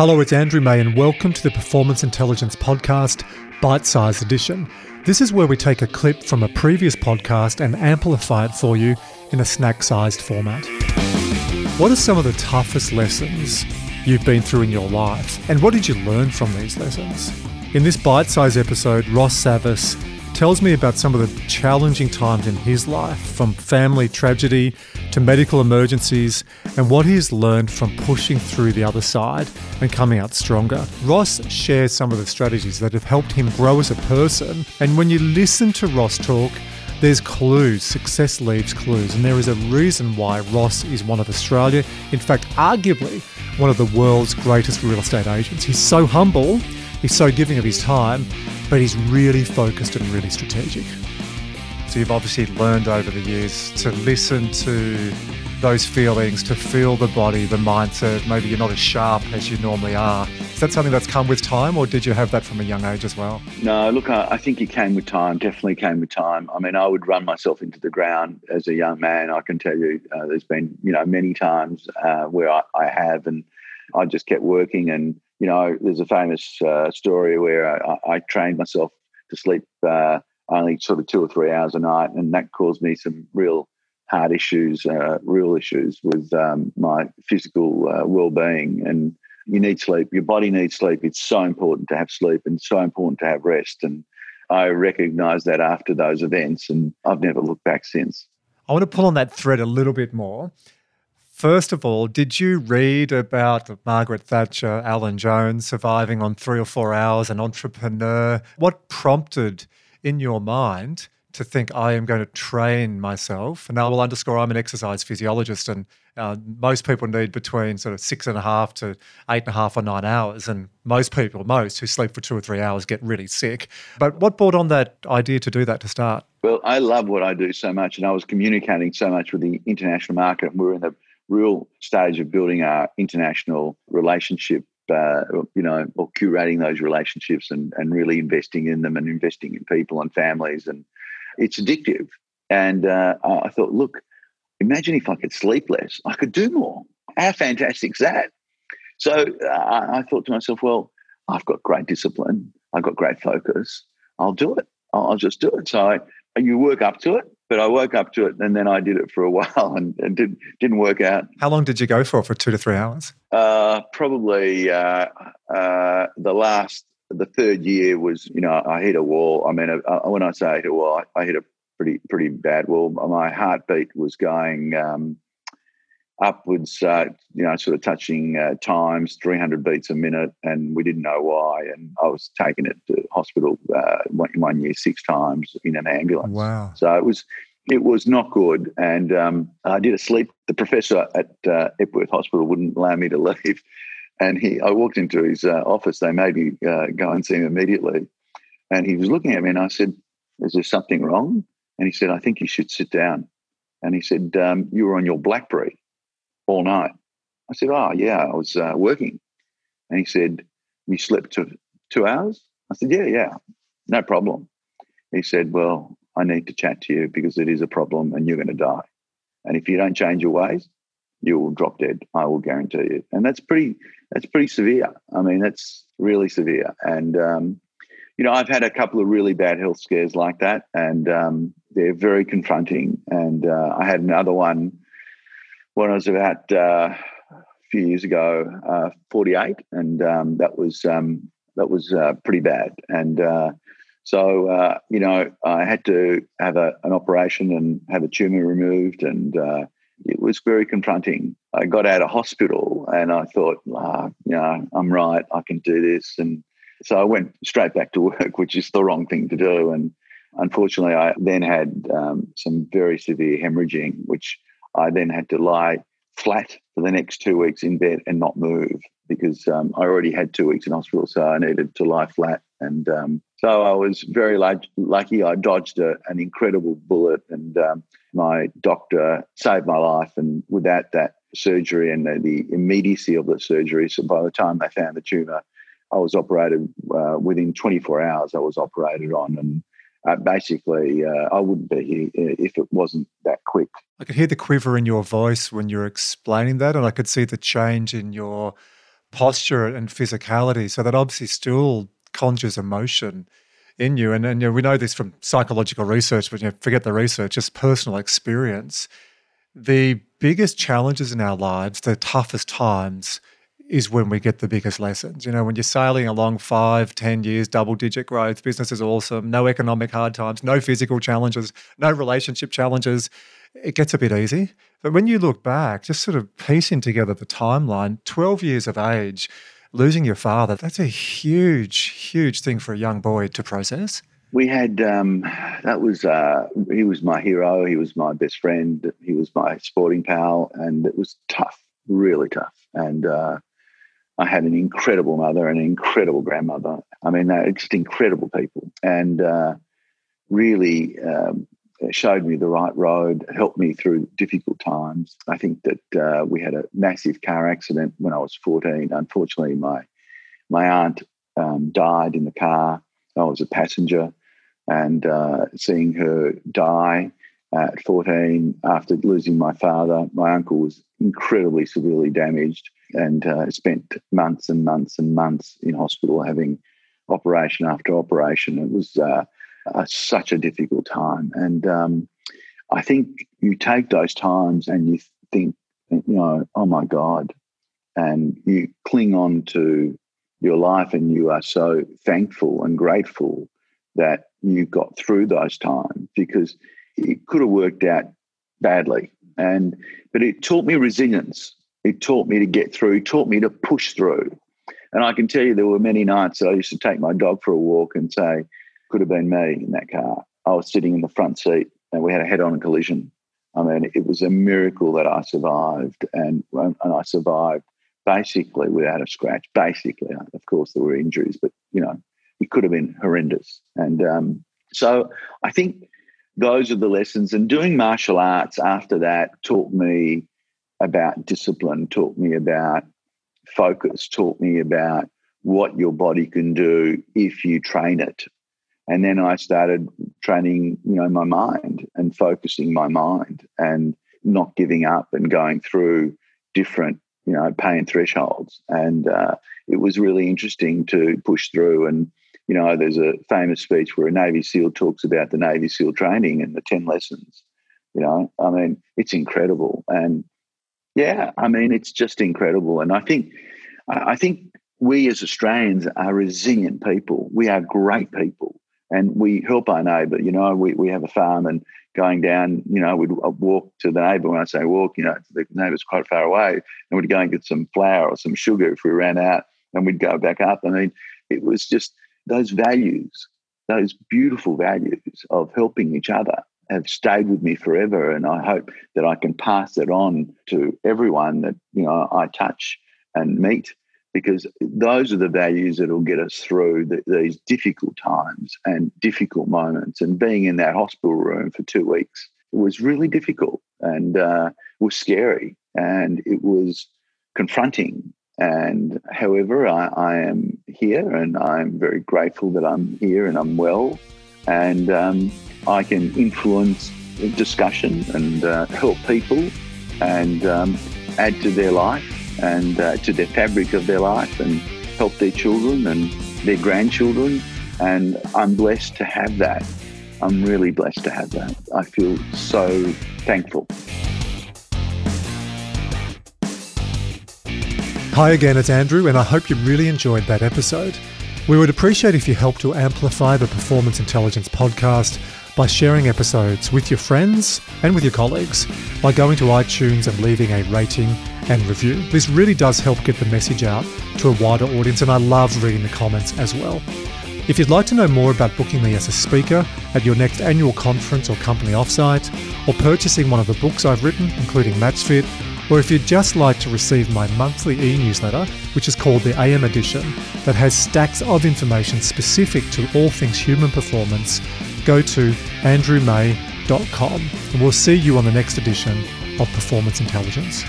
Hello, it's Andrew May, and welcome to the Performance Intelligence Podcast, Bite Size Edition. This is where we take a clip from a previous podcast and amplify it for you in a snack sized format. What are some of the toughest lessons you've been through in your life, and what did you learn from these lessons? In this bite sized episode, Ross Savas tells me about some of the challenging times in his life, from family tragedy to medical emergencies, and what he's learned from pushing through the other side and coming out stronger. Ross shares some of the strategies that have helped him grow as a person, and when you listen to Ross talk, there's clues. Success leaves clues, and there is a reason why Ross is one of Australia, in fact, arguably one of the world's greatest real estate agents. He's so humble, he's so giving of his time, but he's really focused and really strategic. So you've obviously learned over the years to listen to those feelings, to feel the body, the mindset. Maybe you're not as sharp as you normally are. Is that something that's come with time, or did you have that from a young age as well? No, look, I, think it came with time. Definitely came with time. I mean, I would run myself into the ground as a young man. I can tell you, uh, there's been you know many times uh, where I, I have, and I just kept working and you know, there's a famous uh, story where I, I, trained myself to sleep uh, only sort of two or three hours a night, and that caused me some real hard issues, uh, real issues with um, my physical uh, well-being. And you need sleep. Your body needs sleep. It's so important to have sleep, and so important to have rest. And I recognised that after those events, and I've never looked back since. I want to pull on that thread a little bit more. First of all, did you read about Margaret Thatcher, Alan Jones surviving on three or four hours, an entrepreneur? What prompted in your mind to think I am going to train myself? And I will underscore I'm an exercise physiologist, and uh, most people need between sort of six and a half to eight and a half or nine hours. And most people, most who sleep for two or three hours, get really sick. But what brought on that idea to do that to start? Well, I love what I do so much, and I was communicating so much with the international market. We were in the real stage of building our international relationship, uh, you know, or curating those relationships and, and really investing in them and investing in people and families. And it's addictive. And uh, I thought, look, imagine if I could sleep less, I could do more. How fantastic is that? So uh, I thought to myself, well, I've got great discipline, I've got great focus, I'll do it. I'll just do it. So you work up to it but I woke up to it and then I did it for a while and, and did, didn't work out. How long did you go for? For two to three hours? Uh, probably uh, uh, the last, the third year was, you know, I hit a wall. I mean, uh, when I say I hit a wall, I, I, hit a pretty, pretty bad wall. My heartbeat was going um, upwards, uh, you know, sort of touching uh, times, 300 beats a minute, and we didn't know why. And I was taking it to hospital uh, one, one year six times in an ambulance. Wow! So it was it was not good, and um, I did a sleep. The professor at uh, Epworth Hospital wouldn't allow me to leave, and he I walked into his uh, office. They made me uh, go and see him immediately, and he was looking at me, and I said, "Is there something wrong?" And he said, "I think you should sit down." And he said, um, "You were on your BlackBerry." All night. I said, Oh, yeah, I was uh, working. And he said, You slept two, two hours? I said, Yeah, yeah, no problem. He said, Well, I need to chat to you because it is a problem and you're going to die. And if you don't change your ways, you will drop dead. I will guarantee you. And that's pretty, that's pretty severe. I mean, that's really severe. And, um, you know, I've had a couple of really bad health scares like that, and um, they're very confronting. And uh, I had another one when I was about uh, a few years ago, uh, 48, and um, that was um, that was uh, pretty bad. And uh, so, uh, you know, I had to have a, an operation and have a tumor removed, and uh, it was very confronting. I got out of hospital, and I thought, ah, you know, I'm right, I can do this, and so I went straight back to work, which is the wrong thing to do, and unfortunately, I then had um, some very severe hemorrhaging, which I then had to lie flat for the next two weeks in bed and not move because um, I already had two weeks in hospital, so I needed to lie flat. And um, so I was very lucky. I dodged a, an incredible bullet, and um, my doctor saved my life. And without that surgery and the, the, immediacy of the surgery, so by the time they found the tumor, I was operated uh, within 24 hours. I was operated on, and uh, basically, uh, I wouldn't be here uh, if it wasn't that quick. I could hear the quiver in your voice when you're explaining that, and I could see the change in your posture and physicality. So that obviously still conjures emotion in you. And, and you know, we know this from psychological research, but you know, forget the research, just personal experience. The biggest challenges in our lives, the toughest times, is when we get the biggest lessons. You know, when you're sailing along five, ten years, double digit growth, business is awesome, no economic hard times, no physical challenges, no relationship challenges, it gets a bit easy. But when you look back, just sort of piecing together the timeline, 12 years of age, losing your father, that's a huge, huge thing for a young boy to process. We had, um, that was, uh, he was my hero. He was my best friend. He was my sporting pal. And it was tough, really tough. And uh, I had an incredible mother and an incredible grandmother. I mean, they're just incredible people. And uh, really, um, showed me the right road, helped me through difficult times. I think that uh, we had a massive car accident when I was 14. Unfortunately, my my aunt um, died in the car. I was a passenger, and uh, seeing her die at 14 after losing my father, my uncle was incredibly severely damaged and uh, spent months and months and months in hospital having operation after operation. It was uh, such a difficult time. And um, I think you take those times and you think, you know, oh my God, and you cling on to your life and you are so thankful and grateful that you got through those times because it could have worked out badly. And but it taught me resilience. It taught me to get through, it taught me to push through. And I can tell you there were many nights that I used to take my dog for a walk and say, could have been me in that car. I was sitting in the front seat and we had a head on collision. I mean, it was a miracle that I survived and, and I survived basically without a scratch. Basically, of course, there were injuries, but, you know, it could have been horrendous. And um, so I think those are the lessons. And doing martial arts after that taught me about discipline, taught me about focus, taught me about what your body can do if you train it and then I started training, you know, my mind and focusing my mind and not giving up and going through different, you know, pain thresholds. And uh, it was really interesting to push through. And, you know, there's a famous speech where a Navy SEAL talks about the Navy SEAL training and the 10 lessons. You know, I mean, it's incredible. And yeah, I mean, it's just incredible. And I think, I think we as Australians are resilient people. We are great people and we help our neighbour. You know, we, we have a farm and going down, you know, we'd walk to the neighbour. When I say walk, you know, the neighbour's quite far away, and we'd go and get some flour or some sugar if we ran out, and we'd go back up. I mean, it was just those values, those beautiful values of helping each other have stayed with me forever. And I hope that I can pass it on to everyone that, you know, I touch and meet because those are the values that will get us through the, these difficult times and difficult moments. And being in that hospital room for two weeks was really difficult and uh, was scary and it was confronting. And however, I, I, am here and I'm very grateful that I'm here and I'm well and um, I can influence discussion and uh, help people and um, add to their life and uh, to the fabric of their life and help their children and their grandchildren. And I'm blessed to have that. I'm really blessed to have that. I feel so thankful. Hi again, it's Andrew, and I hope you really enjoyed that episode. We would appreciate if you help to amplify the Performance Intelligence podcast by sharing episodes with your friends and with your colleagues, by going to iTunes and leaving a rating and review. This really does help get the message out to a wider audience, and I love reading the comments as well. If you'd like to know more about booking me as a speaker at your next annual conference or company offsite, or purchasing one of the books I've written, including MatchFit, or if you'd just like to receive my monthly e newsletter, which is called the AM Edition, that has stacks of information specific to all things human performance, go to andrewmay.com and we'll see you on the next edition of Performance Intelligence.